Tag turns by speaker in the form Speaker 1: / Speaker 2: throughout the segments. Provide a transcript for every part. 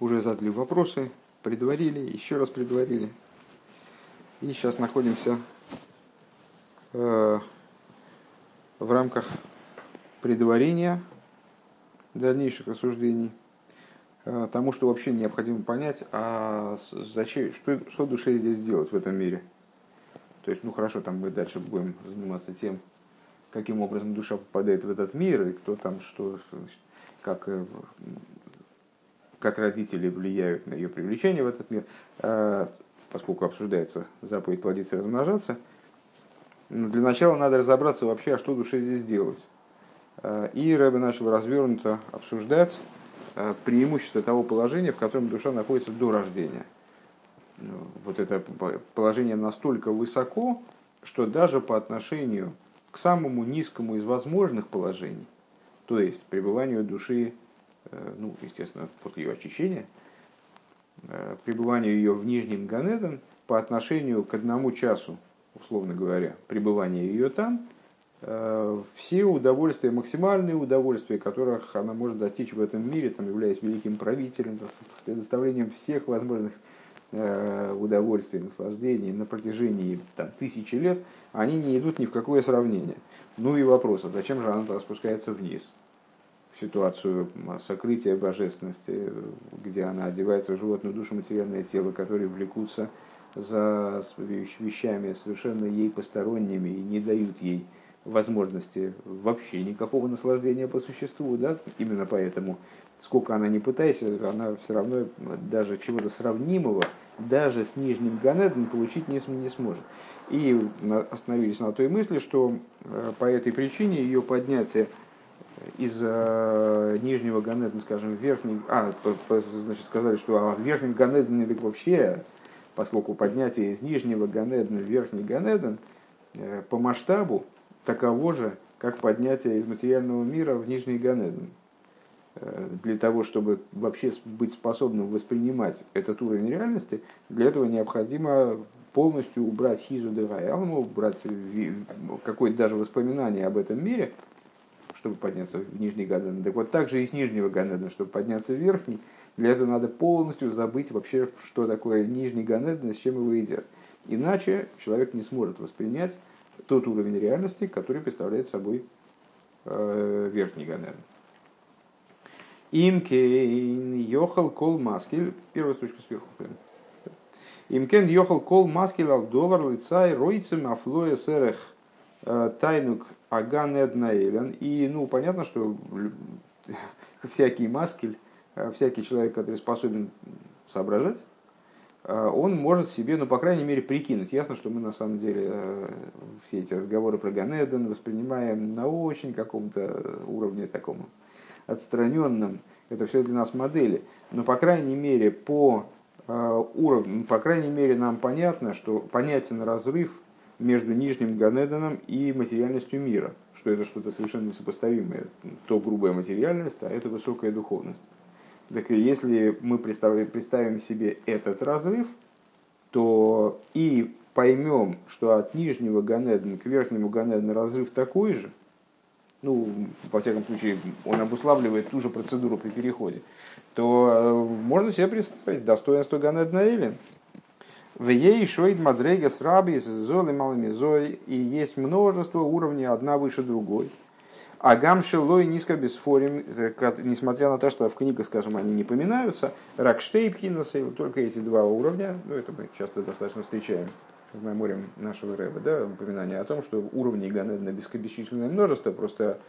Speaker 1: уже задали вопросы, предварили, еще раз предварили. И сейчас находимся э, в рамках предварения дальнейших рассуждений э, тому, что вообще необходимо понять, а зачем, что, что душе здесь делать в этом мире. То есть, ну хорошо, там мы дальше будем заниматься тем, каким образом душа попадает в этот мир, и кто там что, как э, как родители влияют на ее привлечение в этот мир, э, поскольку обсуждается заповедь плодиться и размножаться, но для начала надо разобраться вообще, а что душе здесь делать. Э, и Рэбе начал развернуто обсуждать э, преимущество того положения, в котором душа находится до рождения. Ну, вот это положение настолько высоко, что даже по отношению к самому низкому из возможных положений, то есть пребыванию души ну, естественно, после ее очищения, э, пребывание ее в Нижнем Ганеден по отношению к одному часу, условно говоря, пребывания ее там, э, все удовольствия, максимальные удовольствия, которых она может достичь в этом мире, там, являясь великим правителем, предоставлением всех возможных удовольствий, наслаждений на протяжении там, тысячи лет, они не идут ни в какое сравнение. Ну и вопрос, а зачем же она спускается вниз? Ситуацию сокрытия божественности, где она одевается в животную душу, материальное тело, которые влекутся за вещами совершенно ей посторонними и не дают ей возможности вообще никакого наслаждения по существу. Да? Именно поэтому, сколько она не пытается, она все равно даже чего-то сравнимого, даже с нижним Ганедом получить не, не сможет. И остановились на той мысли, что э, по этой причине ее поднятие из э, нижнего Ганедна, скажем, верхний, а, значит, сказали, что а, в верхнем Ганедне вообще, поскольку поднятие из нижнего Ганедна в верхний Ганеден э, по масштабу таково же, как поднятие из материального мира в нижний Ганеден. Э, для того, чтобы вообще быть способным воспринимать этот уровень реальности, для этого необходимо полностью убрать хизу де убрать какое-то даже воспоминание об этом мире – чтобы подняться в нижний Ганеден. Так вот, также и с нижнего Ганедена, чтобы подняться в верхний, для этого надо полностью забыть вообще, что такое нижний Ганеден и с чем его едят. Иначе человек не сможет воспринять тот уровень реальности, который представляет собой э, верхний Ганеден. Имкен йохал кол маскель, первая строчка сверху. Имкен йохал кол маскель алдовар лицай ройцем афлоя серех Э, тайнук Аган Эднаэлен. И, ну, понятно, что всякий маскель, э, всякий человек, который способен соображать, э, он может себе, ну, по крайней мере, прикинуть. Ясно, что мы на самом деле все эти разговоры про Ганеден воспринимаем на очень каком-то уровне таком отстраненном. Это все для нас модели. Но, по крайней мере, по уровню, по крайней мере, нам понятно, что понятен разрыв между нижним Ганеданом и материальностью мира, что это что-то совершенно несопоставимое. То грубая материальность, а это высокая духовность. Так если мы представим, себе этот разрыв, то и поймем, что от нижнего Ганедана к верхнему Ганедану разрыв такой же, ну, во всяком случае, он обуславливает ту же процедуру при переходе, то э, можно себе представить достоинство Ганедана Эллин – в ей шоид мадрега с раби, с золой малыми зой, и есть множество уровней, одна выше другой. А гамшилой низко без форим, несмотря на то, что в книгах, скажем, они не поминаются, ракштейпхинасы, только эти два уровня, ну это мы часто достаточно встречаем в мемориям нашего рэба, да, упоминание о том, что уровней Ганедна бесконечное множество, просто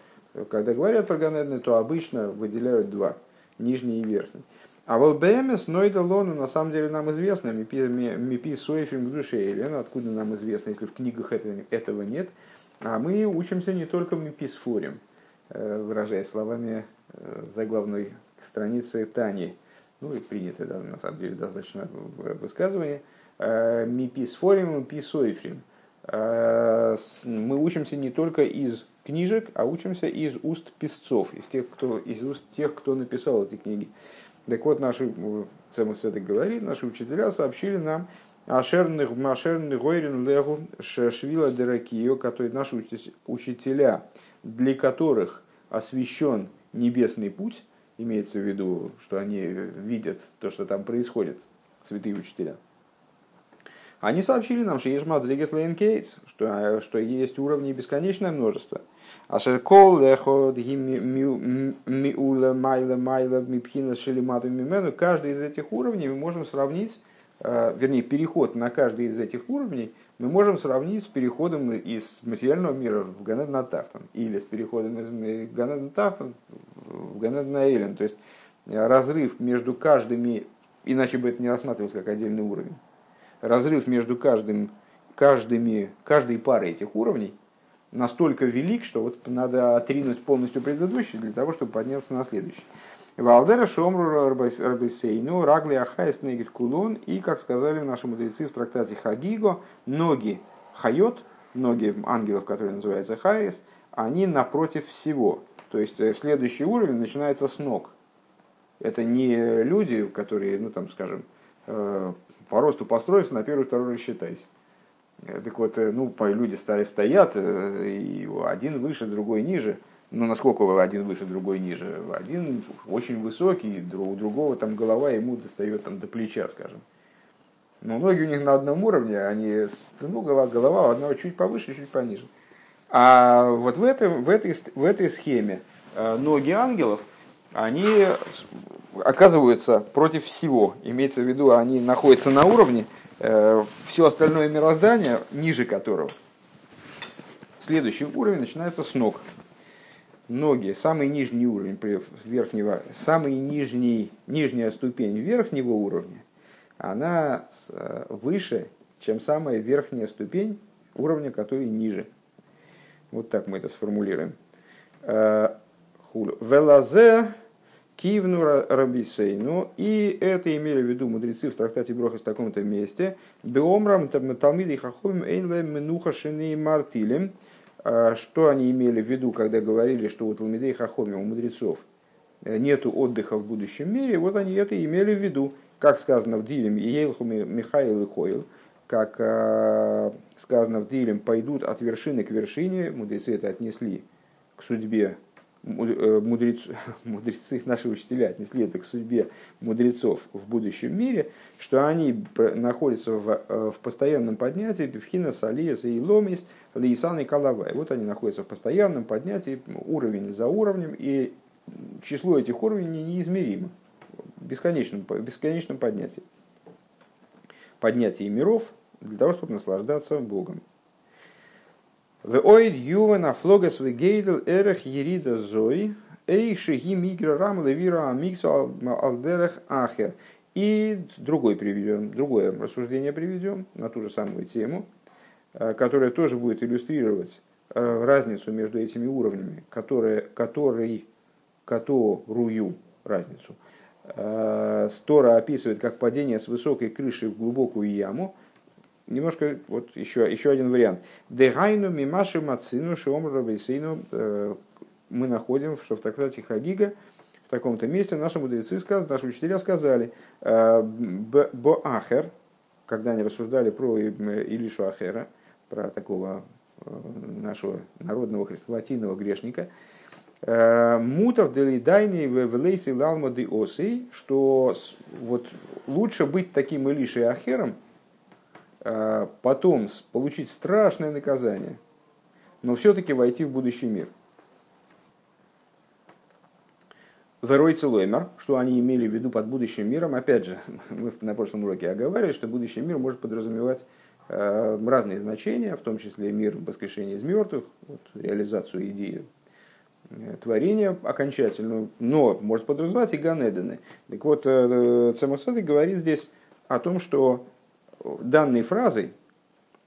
Speaker 1: когда говорят про Ганедны, то обычно выделяют два, нижний и верхний. А вот БМС, но это лону на самом деле нам известно, мипи соефим к душе, или откуда нам известно, если в книгах этого нет. А мы учимся не только мипи сфорим, э, выражая словами э, заглавной страницы Тани, ну и принято, да, на самом деле, достаточно высказывание, э, мипи сфорим, мипи соефим. Мы учимся не только из книжек, а учимся из уст писцов, из тех, кто, из уст тех, кто написал эти книги. Так вот, наши, Цемах Седек говорит, наши учителя сообщили нам Машерных Гойрин Легу Швила Деракио, которые наши учителя, для которых освящен небесный путь, имеется в виду, что они видят то, что там происходит, святые учителя. Они сообщили нам, что есть Мадригес Лейн Кейтс, что, что есть уровни бесконечное множество. Ашеркол лехот миула майла майла мипхина шелимату мимену. Каждый из этих уровней мы можем сравнить, э, вернее, переход на каждый из этих уровней мы можем сравнить с переходом из материального мира в Ганед Натахтан или с переходом из Ганед Натахтан в גן עדן העליון. То есть э, разрыв между каждыми, иначе бы это не рассматривалось как отдельный уровень, разрыв между каждым, каждыми, каждой парой этих уровней настолько велик, что вот надо отринуть полностью предыдущий для того, чтобы подняться на следующий. ועל דרך שאמרו רבותינו, רגלי החיות כנגד כולן, и, как сказали наши мудрецы в трактате Хагиго, ноги חיות, ноги ангелов, которые называются Хайс, они напротив всего. То есть э, следующий уровень начинается с ног. Это не люди, которые, ну там, скажем, э, по росту построиться, на первый, второй рассчитайся. Э, так вот, ну, люди стоят, и один выше, другой ниже – ну, насколько один выше, другой ниже. Один очень высокий, у другого там голова ему достает там, до плеча, скажем. Но ноги у них на одном уровне, они, ну, голова, голова у одного чуть повыше, чуть пониже. А вот в, этой в, этой, в этой схеме э, ноги ангелов, они оказываются против всего. Имеется в виду, они находятся на уровне, э, все остальное мироздание, ниже которого. Следующий уровень начинается с ног ноги, самый нижний уровень верхнего, самый нижний, нижняя ступень верхнего уровня, она э, выше, чем самая верхняя ступень уровня, который ниже. Вот так мы это сформулируем. Э, Велазе кивну рабисейну. И это имели в виду мудрецы в трактате Брохас в таком-то месте. Беомрам талмиды хахомим эйнле менуха шины мартилем. А что они имели в виду, когда говорили, что у Талмидей Хахоми, у мудрецов, э, нету отдыха в будущем мире, вот они это имели в виду, как сказано в Дилем, Ейлху Михаил и Хойл, как э, сказано в Дилем, пойдут от вершины к вершине, мудрецы это отнесли к судьбе мудрец, мудрецы, наши учителя отнесли это к судьбе мудрецов в будущем мире, что они находятся в, э, в постоянном поднятии Певхина, Салиес и Ломис, Лисан и Калавай. Вот они находятся в постоянном поднятии, уровень за уровнем, и число этих уровней неизмеримо, бесконечном, бесконечном поднятии. Поднятие миров для того, чтобы наслаждаться Богом. В ойд ювен афлогас вегейдл эрех ерида зой, эй шиги мигра рам левира амиксу алдерех ахер. И другой приведем, другое рассуждение приведем на ту же самую тему, э, которая тоже будет иллюстрировать э, разницу между этими уровнями, которые, который, которую разницу. Э, Стора описывает как падение с высокой крыши в глубокую яму – немножко, вот еще, еще один вариант. Дегайну мимаши мацину вейсейну э, мы находим, что в трактате Хагига в таком-то месте наши мудрецы сказали, наши учителя сказали, э, Боахер, когда они рассуждали про Илишу Ахера, про такого э, нашего народного хрестоматийного грешника, Мутов делидайни в лалма осей, что вот лучше быть таким Илишей Ахером, потом получить страшное наказание, но все-таки войти в будущий мир. Верой Целоймер, что они имели в виду под будущим миром, опять же, мы на прошлом уроке оговаривали, что будущий мир может подразумевать э, разные значения, в том числе мир воскрешения из мертвых, вот, реализацию идеи э, творения окончательную, но может подразумевать и Ганедены. Так вот, э, Цемахсады говорит здесь о том, что данной фразой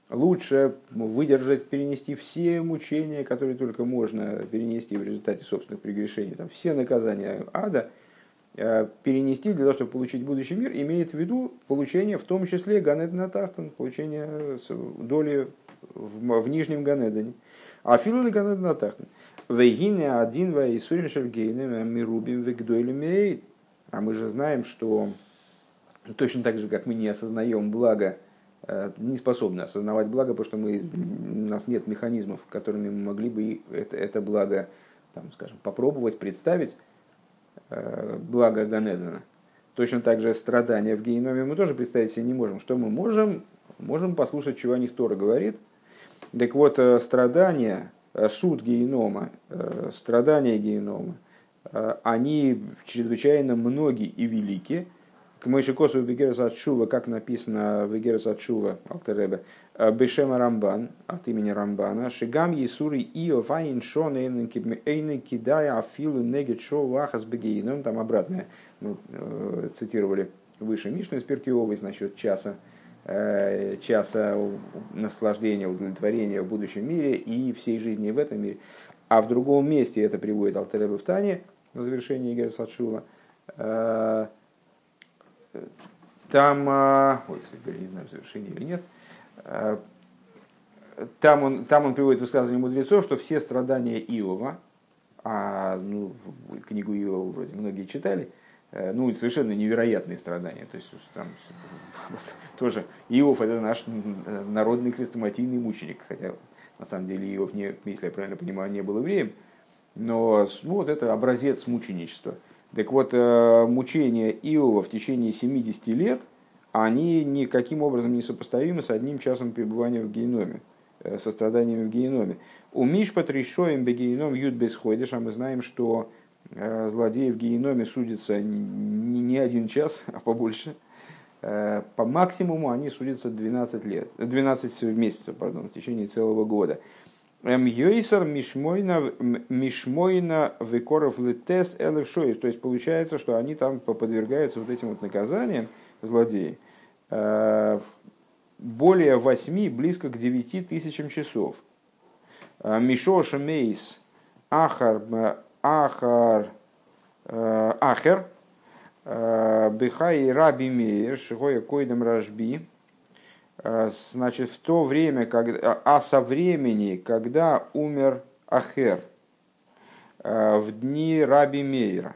Speaker 1: лучше выдержать, перенести все мучения, которые только можно перенести в результате собственных прегрешений, там, все наказания ада, э, перенести для того, чтобы получить будущий мир, имеет в виду получение в том числе Ганедна Тахтан, получение доли в, в нижнем Ганедане. А филы Ганедна Тахтан. Вейгине один ваисурин шергейне мирубим вегдойлем А мы же знаем, что Точно так же, как мы не осознаем благо, э, не способны осознавать благо, потому что мы, у нас нет механизмов, которыми мы могли бы это, это благо, там, скажем, попробовать, представить. благо Ганедана. Точно так же страдания в геноме мы тоже представить себе не можем. Что мы можем? Можем послушать, чего о них Тора говорит. Так вот, страдания, суд генома, страдания генома, они чрезвычайно многие и велики. К Мойшикосу Вегерас Атшува, как написано в Вегерас Атшува, Алтеребе, Бешема Рамбан, от имени Рамбана, Шигам Есури Ио Вайн Шон Эйны Кидая Афилу Негет Шоу Лахас Бегейном, там обратное, мы э, цитировали выше Мишну из Перкиовой насчет часа, э, часа наслаждения, удовлетворения в будущем мире и всей жизни в этом мире. А в другом месте это приводит Алтеребе в Тане, на завершение Игоря Садшува. Там, ой, кстати, не знаю, завершение или нет, Э, там он, там он приводит высказывание мудрецов, что все страдания Иова, а ну, книгу Иова вроде многие читали, э, ну, совершенно невероятные страдания. То есть там тоже Иов это наш народный крестоматийный мученик, хотя на самом деле Иов, не, если я правильно понимаю, не был евреем, но ну, вот это образец мученичества. Так вот, э, мучение Иова в течение 70 лет – они никаким образом не сопоставимы с одним часом пребывания в геноме, э, со страданиями в геноме. У Мишпат решоем бегеном ют бесходишь, а мы знаем, что э, злодеи в геноме судятся не один час, а побольше. По максимуму они судятся 12 лет, 12 месяцев, пардон, в течение целого года. Мьёйсар мишмойна, мишмойна векоров летес элевшоис. То есть получается, что они там подвергаются вот этим вот наказаниям, злодеи, Э, более 8, близко к 9 тысячам часов. Э, Мишоша Мейс Ахар, э, Ахар, Ахер, Бихай Раби Мейер, Шигоя Койдам Рашби, значит, в то время, когда, а со времени, когда умер Ахер, в дни Раби Мейера,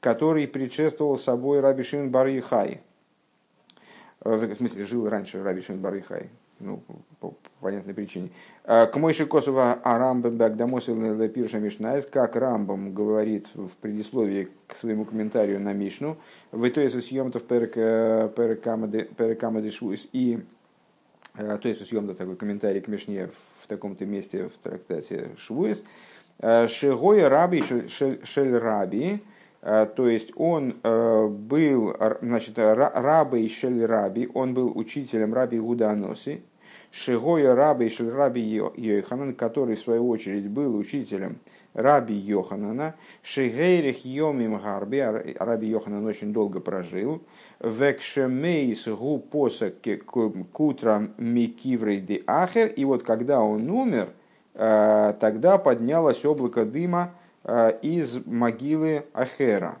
Speaker 1: который предшествовал собой Раби Шимон Бар Ихай, в смысле, жил раньше Раби Шимон Барыхай, ну, по, понятной причине. А, к Мойши Косова Арамбам Багдамосил Пирша Мишнайс, как Рамбам говорит в предисловии к своему комментарию на Мишну, в итоге съемтов Перекамады Швуис и э, то есть съемтов такой комментарий к Мишне в таком-то месте в трактате Швуис, э, Шигоя Раби Шель Раби, Э, то есть он э, был, значит, раби Шель Раби, он был учителем Раби Гуданоси, Шигоя Раби Шель Раби Йоханан, который в свою очередь был учителем Раби Йоханана, Шигейрих Йомим Гарби, а Раби Йоханан очень долго прожил, Векшемейс Гу Посак Кутра Микиврей Де Ахер, и вот когда он умер, э, тогда поднялось облако дыма, Э, из могилы Ахера.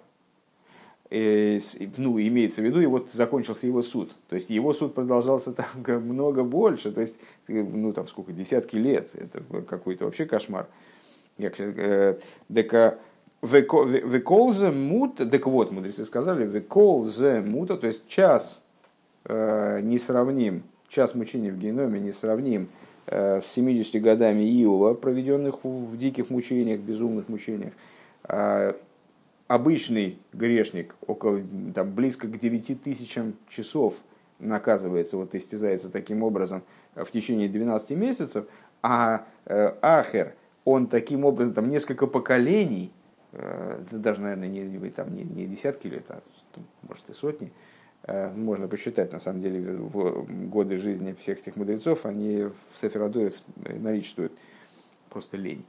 Speaker 1: Ну, имеется в виду, и вот закончился его суд. То есть его суд продолжался там много больше, то есть, э, ну, там сколько, десятки лет. Это какой-то вообще кошмар. Дека Веколзе мут, так вот, мудрецы сказали, веколзе мута, то есть час э, несравним, час мучения в геноме несравним Э, с 70 годами Иова, проведенных в диких мучениях, безумных мучениях, а обычный грешник около, там, близко к 9 тысячам часов наказывается, вот истязается таким образом в течение 12 месяцев, а э, Ахер, он таким образом, там несколько поколений, э, даже, наверное, не, там, не, не десятки лет, а может и сотни, Э, можно посчитать, на самом деле, в годы жизни всех этих мудрецов, они в Сеферадуре наличествуют просто лень.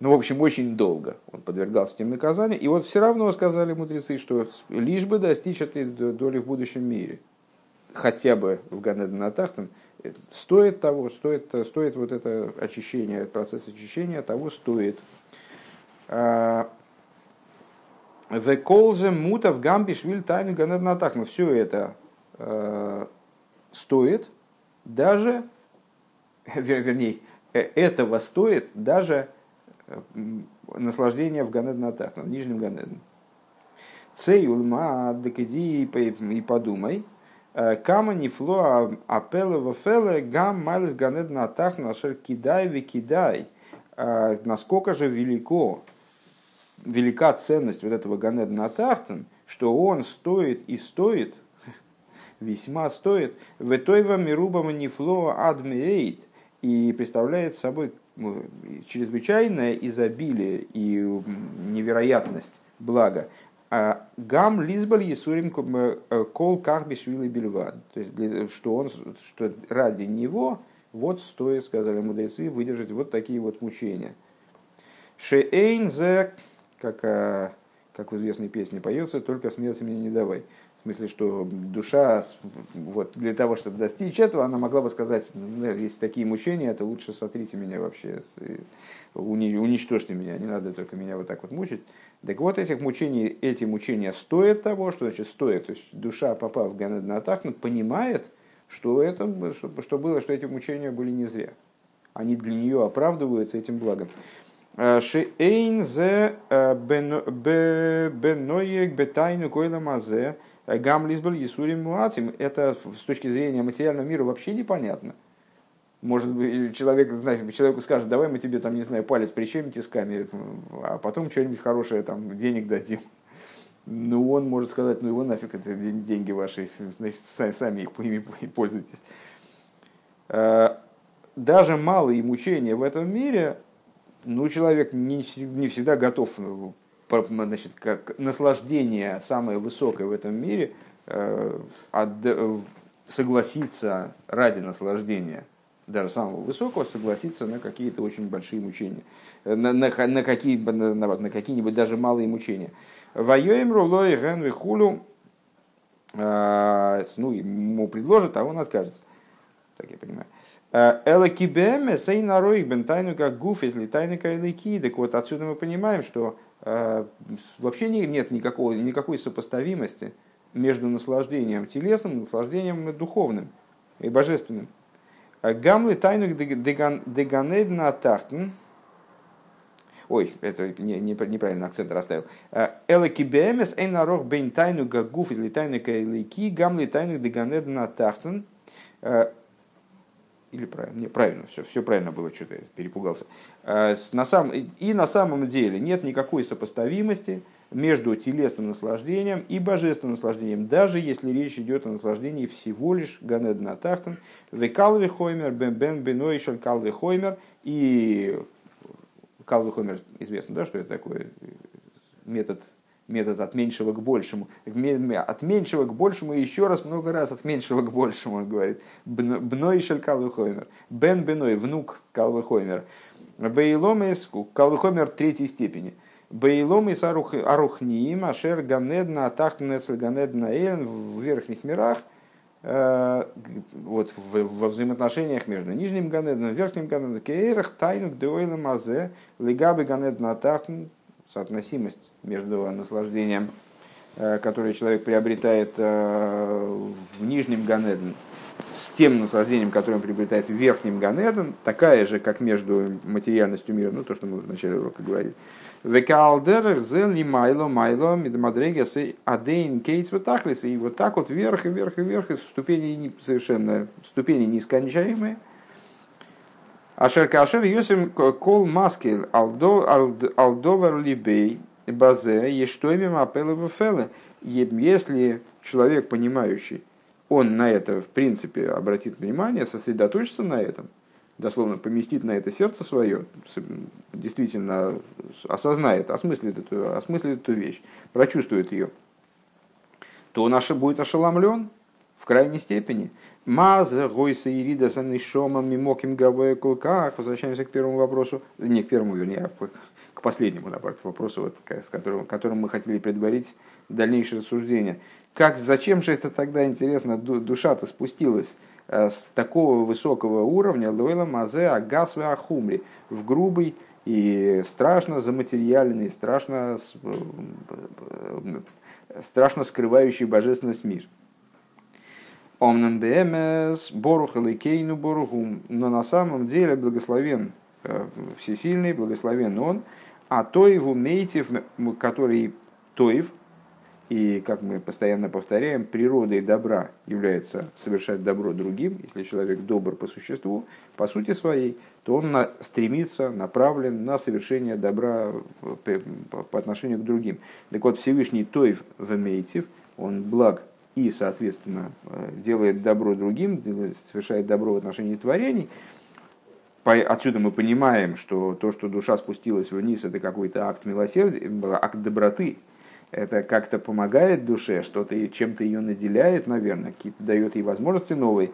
Speaker 1: Ну, в общем, очень долго он подвергался этим наказаниям. И вот все равно сказали мудрецы, что лишь бы достичь этой доли в будущем мире, хотя бы в Ганеденатахтам, стоит того, стоит, стоит вот это очищение, процесс очищения того стоит. А, Веколзе мутав гамби швиль тайну ганаднатах. Но все это э, стоит даже, вер, вернее, э, этого стоит даже э, наслаждение в Ганеднатах, на Нижнем Ганедне. Цеюльма декади и подумай, э, Кама не фло апеле вафеле гам майлес ганеднатах нашер кидай ви кидай. Насколько же велико велика ценность вот этого Ганед Натахтен, что он стоит и стоит, весьма стоит, в Этойва Мируба Нифло Адмиэйт, и представляет собой чрезвычайное изобилие и невероятность блага. А гам лизбаль есурим э, кол карбишвили бельван. То есть, что, он, что ради него вот стоит, сказали мудрецы, выдержать вот такие вот мучения. Шеэйн зе, как, э, как в известной песне поется, только смерти мне не давай. В смысле, что душа вот, для того, чтобы достичь этого, она могла бы сказать, ну, если такие мучения, то лучше сотрите меня вообще, уничтожьте меня, не надо только меня вот так вот мучить. Так вот, этих мучений, эти мучения стоят того, что значит стоит. То есть душа, попав в Ганед Натахнут, понимает, что, это, что, что было, что эти мучения были не зря. Они для нее оправдываются этим благом. Шиэйн зе э, беноек бетайну койла мазе Гам Лизбель Есурим Муатим, это с точки зрения материального мира вообще непонятно. Может быть, человек, знаешь, человеку скажет, давай мы тебе там, не знаю, палец прищемим тисками, а потом что-нибудь хорошее, там, денег дадим. Ну, он может сказать, ну его нафиг, это деньги ваши, значит, сами их ими пользуйтесь. Э, даже малые мучения в этом мире, ну, человек не, не всегда готов значит, как наслаждение самое высокое в этом мире, э, согласиться ради наслаждения даже самого высокого, согласиться на какие-то очень большие мучения, на, на, на, какие, на, на какие-нибудь даже малые мучения. Воюем рулой ген хулю, э, ну, ему предложат, а он откажется. Так я понимаю. Э, Элакибеме сей нароих бентайну как гуф, если тайны кайлыки. Так вот отсюда мы понимаем, что Э, вообще нет никакого, никакой сопоставимости между наслаждением телесным и наслаждением духовным и божественным. Э, Гамлы тайну деганедна тахтен. Ой, это не, не, неправильно акцент расставил. Э, Элакибемес эйнарох бейн тайну гагуф из литайны кайлики гамлы тайну деганедна тахтен или правильно? Не, правильно, все, все правильно было, что-то я перепугался. А, на сам, и на самом деле нет никакой сопоставимости между телесным наслаждением и божественным наслаждением, даже если речь идет о наслаждении всего лишь Ганед Натахтан, Векалви Хоймер, Бен Беной Калви Хоймер, и Калви Хоймер известно, да, что это такое метод метод от меньшего к большему. От меньшего к большему еще раз, много раз от меньшего к большему, он говорит. Бной шель калвихоймер. Бен Беной, внук калвихоймера. Бейломес, калвихоймер третьей степени. Бейломес арухниим, ашер ганедна, атахтнецель ганедна эйлен в верхних мирах, э, вот во взаимоотношениях между нижним ганедом и верхним ганедом, кейрах тайну гдеойлем азе, лигабы атахтн, соотносимость между наслаждением, э, которое человек приобретает э, в нижнем Ганеден, с тем наслаждением, которое он приобретает в верхнем Ганеден, такая же, как между материальностью мира, ну то, что мы в начале урока говорили. Векалдер зен и майло майло мидмадрегес адейн кейтс. И вот так вот вверх и вверх и вверх, и ступени совершенно ступени нескончаемые – Ашер кашер йосим кол маскель алдовар либей базе ештойми мапелы фелы. Если человек понимающий, он на это в принципе обратит внимание, сосредоточится на этом, дословно поместит на это сердце свое, действительно осознает, осмыслит эту, осмыслит эту вещь, прочувствует ее, то он будет ошеломлен в крайней степени. Маза, Гойса и Рида с Анишомом, Мимоким Гавоя Кулках. Возвращаемся к первому вопросу. Не к первому, вернее, а к последнему, наоборот, вопросу, вот, с которым, которым мы хотели предварить дальнейшее рассуждение. Как, зачем же это тогда, интересно, душа-то спустилась э, с такого высокого уровня Лойла Мазе Агасве Ахумри в грубый и страшно заматериальный, страшно, страшно скрывающий божественность мир. Омнан БМС, Борух Элейкейну Борухум. Но на самом деле благословен э, всесильный, благословен он, а Тоеву Мейтив, который Тоев, И, как мы постоянно повторяем, природой добра является совершать добро другим. Если человек добр по существу, по сути своей, то он на, стремится, направлен на совершение добра по отношению к другим. Так вот, Всевышний Тойв Вемейтив, он благ и, соответственно, э, делает добро другим, совершает добро в отношении творений. Отсюда мы понимаем, что то, что душа спустилась вниз, это какой-то акт милосердия, акт доброты, это как-то помогает душе, что-то чем-то ее наделяет, наверное, какие-то дает ей возможности новые.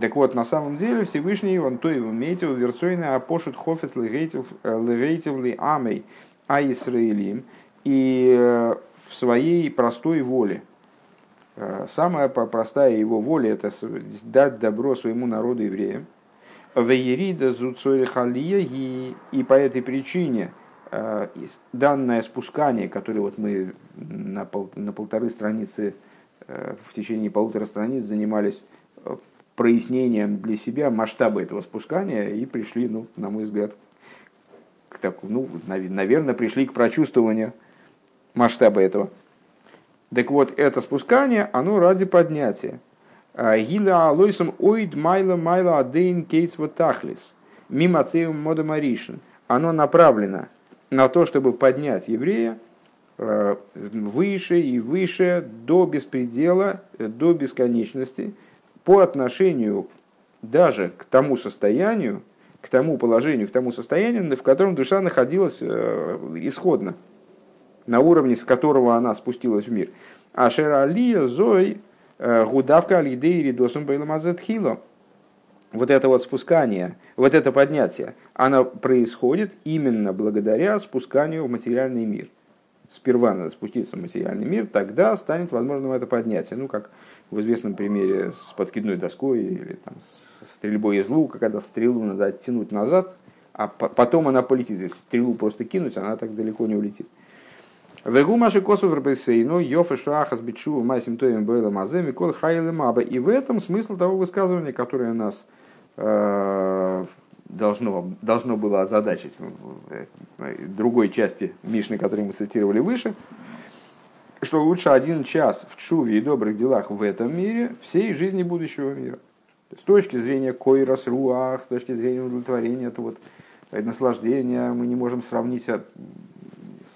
Speaker 1: Так вот, на самом деле Всевышний, он то его метил, верцойный апошут хофес легейтив ли амей а Исраилим, и э, в своей простой воле, э, самая простая его воля – это дать добро своему народу евреям. Веерида зуцорихалия, и по этой причине – Э, данное спускание, которое вот мы на, пол, на полторы страницы, э, в течение полутора страниц занимались э, прояснением для себя масштаба этого спускания и пришли, ну, на мой взгляд, к такому, ну, наверное, пришли к прочувствованию масштаба этого. Так вот, это спускание, оно ради поднятия. Гила алойсом оид майла майла адейн кейтс вот тахлис. Мимо цеум мода маришин. Оно направлено на то, чтобы поднять еврея э, выше и выше до беспредела, до бесконечности, по отношению даже к тому состоянию, к тому положению, к тому состоянию, в котором душа находилась э, исходно, на уровне, с которого она спустилась в мир. А Шералия Зой э, Гудавка Алидей Ридосум Байламазетхило – вот это вот спускание, вот это поднятие, оно происходит именно благодаря спусканию в материальный мир. Сперва надо спуститься в материальный мир, тогда станет возможным это поднятие. Ну, как в известном примере с подкидной доской или там, с стрельбой из лука, когда стрелу надо оттянуть назад, а потом она полетит. Если стрелу просто кинуть, она так далеко не улетит. Вегу маши косу ну йофе шуахас бичу майсим тоем бэла мазе микол хайле маба. И в этом смысл того высказывания, которое нас э, должно, должно было озадачить другой части Мишны, которую мы цитировали выше, что лучше один час в чуве и добрых делах в этом мире всей жизни будущего мира. С точки зрения койрас руах, с точки зрения удовлетворения, это вот наслаждение, мы не можем сравнить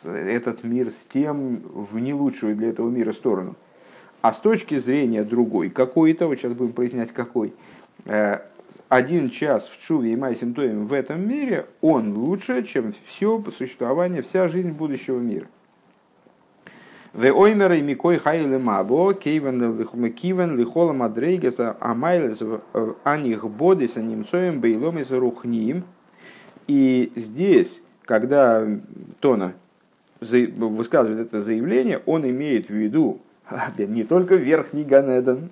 Speaker 1: этот мир с тем в не лучшую для этого мира сторону. А с точки зрения другой, какой-то, вот сейчас будем прояснять какой, э, один час в Чуве и Майсим Тоем в этом мире, он лучше, чем все существование, вся жизнь будущего мира. В оймера и микой хайле мабо, кивен лихола мадрейгеса, амайлес аних бодиса немцоем бейлом из рухним. И здесь, когда Тона высказывает это заявление, он имеет в виду не только верхний Ганедон,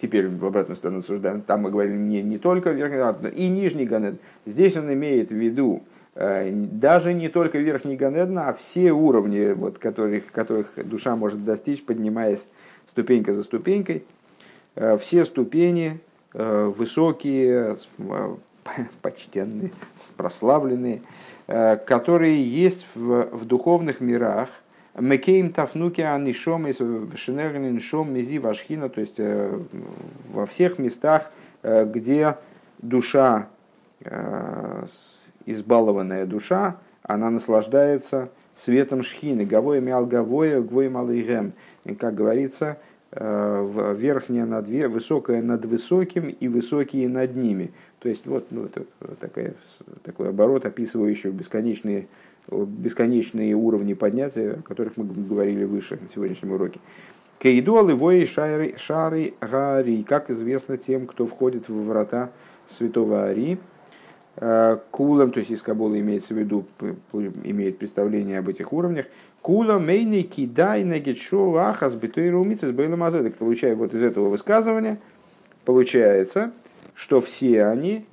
Speaker 1: теперь в обратную сторону суждаем, там мы говорим не, не только верхний Ганедон, и нижний Ганедон. Здесь он имеет в виду э, даже не только верхний Ганедон, а все уровни, вот, которых, которых душа может достичь, поднимаясь ступенька за ступенькой. Э, все ступени э, высокие, почтенные, прославленные, Э, которые есть в, в духовных мирах. Мекейм тафнуки анишом шинерниншом мизи вашхина, то есть э, во всех местах, э, где душа, избалованная душа, она наслаждается светом шхины, гавоя мял гавоя, гвой малыгем. И как говорится, верхняя над высокая над высоким и высокие над ними. То есть вот ну, это такая, такой оборот, описывающий бесконечные, бесконечные уровни поднятия, о которых мы говорили выше на сегодняшнем уроке. Кейдуалы вои шары, шары гари, как известно тем, кто входит в врата святого Ари, э, Кулам, то есть из Кабула имеется в виду, имеет представление об этих уровнях. Кула мейни кидай негетшо ахас битой румицес бейлам Получая вот из этого высказывания, получается, что все они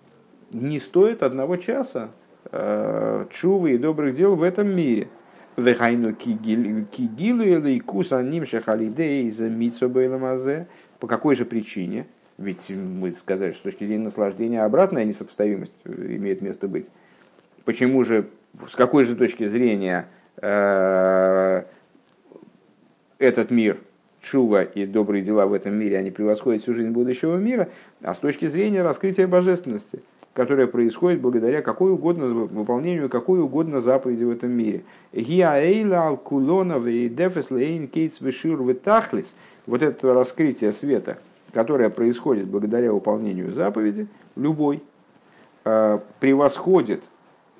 Speaker 1: не стоят одного часа э, чувы и добрых дел в этом мире. Вехайну кигилу или куса ним шахалидей за мицобейламазе. По какой же причине? Ведь мы сказали, что с точки зрения наслаждения обратная несопоставимость имеет место быть. Почему же, с какой же точки зрения э, этот мир, чува и добрые дела в этом мире, они превосходят всю жизнь будущего мира, а с точки зрения раскрытия божественности, которое происходит благодаря какой угодно выполнению какой угодно заповеди в этом мире. Вот это раскрытие света, которое происходит благодаря выполнению заповеди, любой, э, превосходит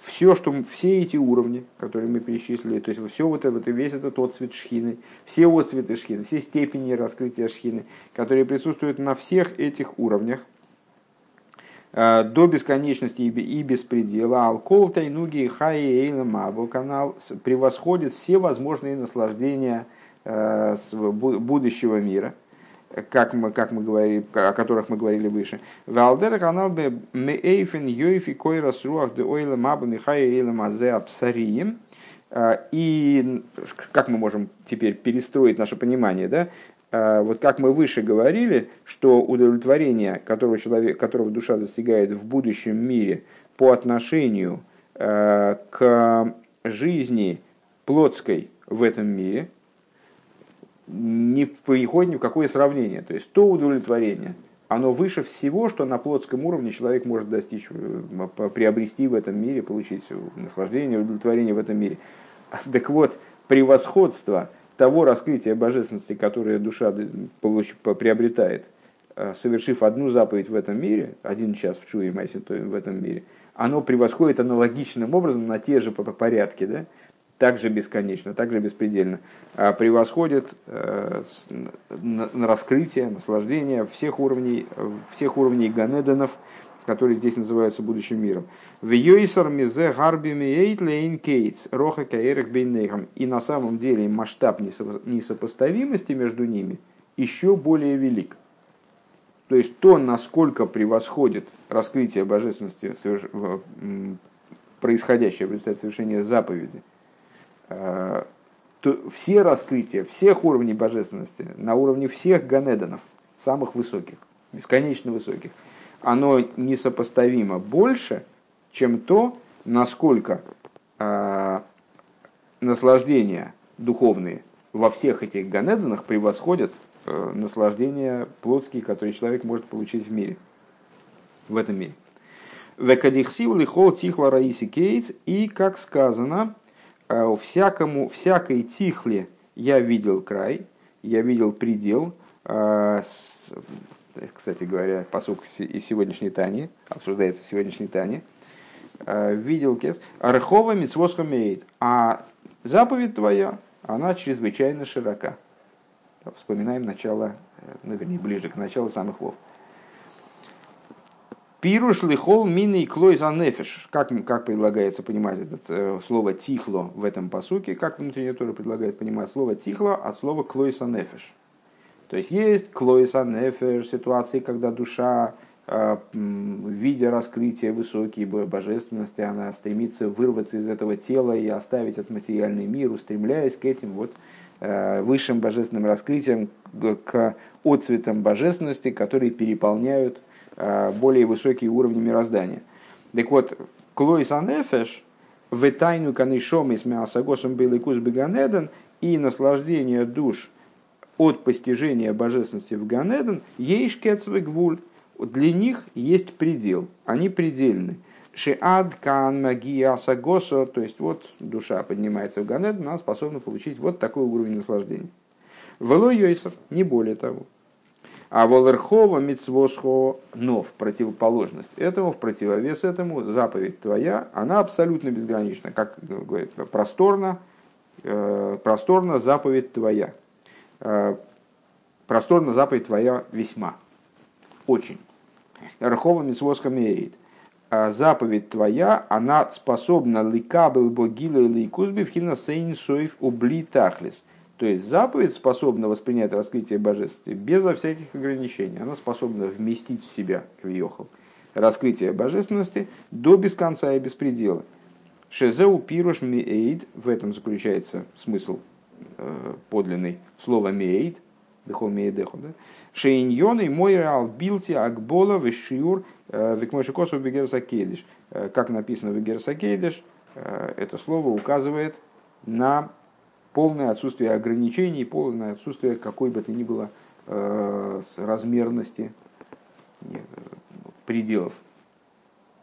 Speaker 1: все, что, все эти уровни, которые мы перечислили, то есть все вот это, весь этот отцвет шхины, все отцветы шхины, все степени раскрытия шхины, которые присутствуют на всех этих уровнях, э, до бесконечности и беспредела, алкол, тайнуги, хай, эйла, мабу, канал превосходит все возможные наслаждения э, будущего мира – как мы, как мы говорили, о которых мы говорили выше. Валдер канал бы мейфен йойфи койрас руах де ойла маба михая эйла мазе абсарием. А, и как мы можем теперь перестроить наше понимание, да? А, вот как мы выше говорили, что удовлетворение, которого, человек, которого душа достигает в будущем мире по отношению а, к жизни плотской в этом мире – не приходит ни в какое сравнение. То есть то удовлетворение, оно выше всего, что на плотском уровне человек может достичь, э, приобрести в этом мире, получить наслаждение, удовлетворение в этом мире. Так вот, превосходство того раскрытия божественности, которое душа приобретает, э, совершив одну заповедь в этом мире, один час в Чуе Майситоем в этом мире, оно превосходит аналогичным образом на те же порядки, да? Также бесконечно, также беспредельно, а превосходит э, раскрытие, наслаждение всех уровней, всех уровней Ганеденов, которые здесь называются будущим миром. В Йойсар мизе гарбими эйтлейн кейтс роха каэрах бейнейхам. И на самом деле масштаб несопоставимости между ними еще более велик. То есть то, насколько превосходит раскрытие божественности, происходящее в результате совершения заповеди – все раскрытия всех уровней божественности на уровне всех ганеданов, самых высоких, бесконечно высоких, оно несопоставимо больше, чем то, насколько э, наслаждения духовные во всех этих ганеданах превосходят э, наслаждения плотские, которые человек может получить в мире, в этом мире. Векадихсил лихол тихла раиси кейтс, и, как сказано, всякому, всякой тихле я видел край, я видел предел. Э, кстати говоря, посук из сегодняшней Тани, обсуждается в сегодняшней Тане. Э, видел кес. Архова митцвосха меет. А заповедь твоя, она чрезвычайно широка. Вспоминаем начало, ну, вернее, ближе к началу самых вов. Пируш лихол мини и клой за нефиш. Как, как предлагается понимать это э, слово тихло в этом посуке? Как внутренняя тоже предлагает понимать слово тихло от слова клой за нефиш? То есть есть клой за нефиш, ситуации, когда душа, э, видя раскрытие высокой божественности, она стремится вырваться из этого тела и оставить этот материальный мир, устремляясь к этим вот э, высшим божественным раскрытиям, к отцветам божественности, которые переполняют более высокие уровни мироздания. Так вот, Клойс Анефеш, в тайну канишом из мясогосом беликус беганеден и наслаждение душ от постижения божественности в Ганеден, ейш гвуль. Для них есть предел, они предельны. Шиад кан магия то есть вот душа поднимается в Ганеден, она способна получить вот такой уровень наслаждения. Вело Йойсер, не более того. А волерхова мицвосхо, но в противоположность этому, в противовес этому, заповедь твоя, она абсолютно безгранична. Как говорит, просторно, э, просторно заповедь твоя. Э, просторно заповедь твоя весьма. Очень. Рхова мицвосха меет. А заповедь твоя, она способна ликабел богилу или кузби в хинасейн соев убли тахлис то есть заповедь способна воспринять раскрытие божественности безо всяких ограничений. Она способна вместить в себя, квиохал, раскрытие божественности до без конца и без предела. Шезеу пируш миэйд, в этом заключается смысл э, подлинный слова миэйд, дехол миэдехо, да? Шейньон и мой реал билти акбола вешиур э, векмошикосу вегерсакейдиш. Э, как написано в вегерсакейдиш, это слово указывает на полное отсутствие ограничений, полное отсутствие какой бы то ни было размерности, пределов.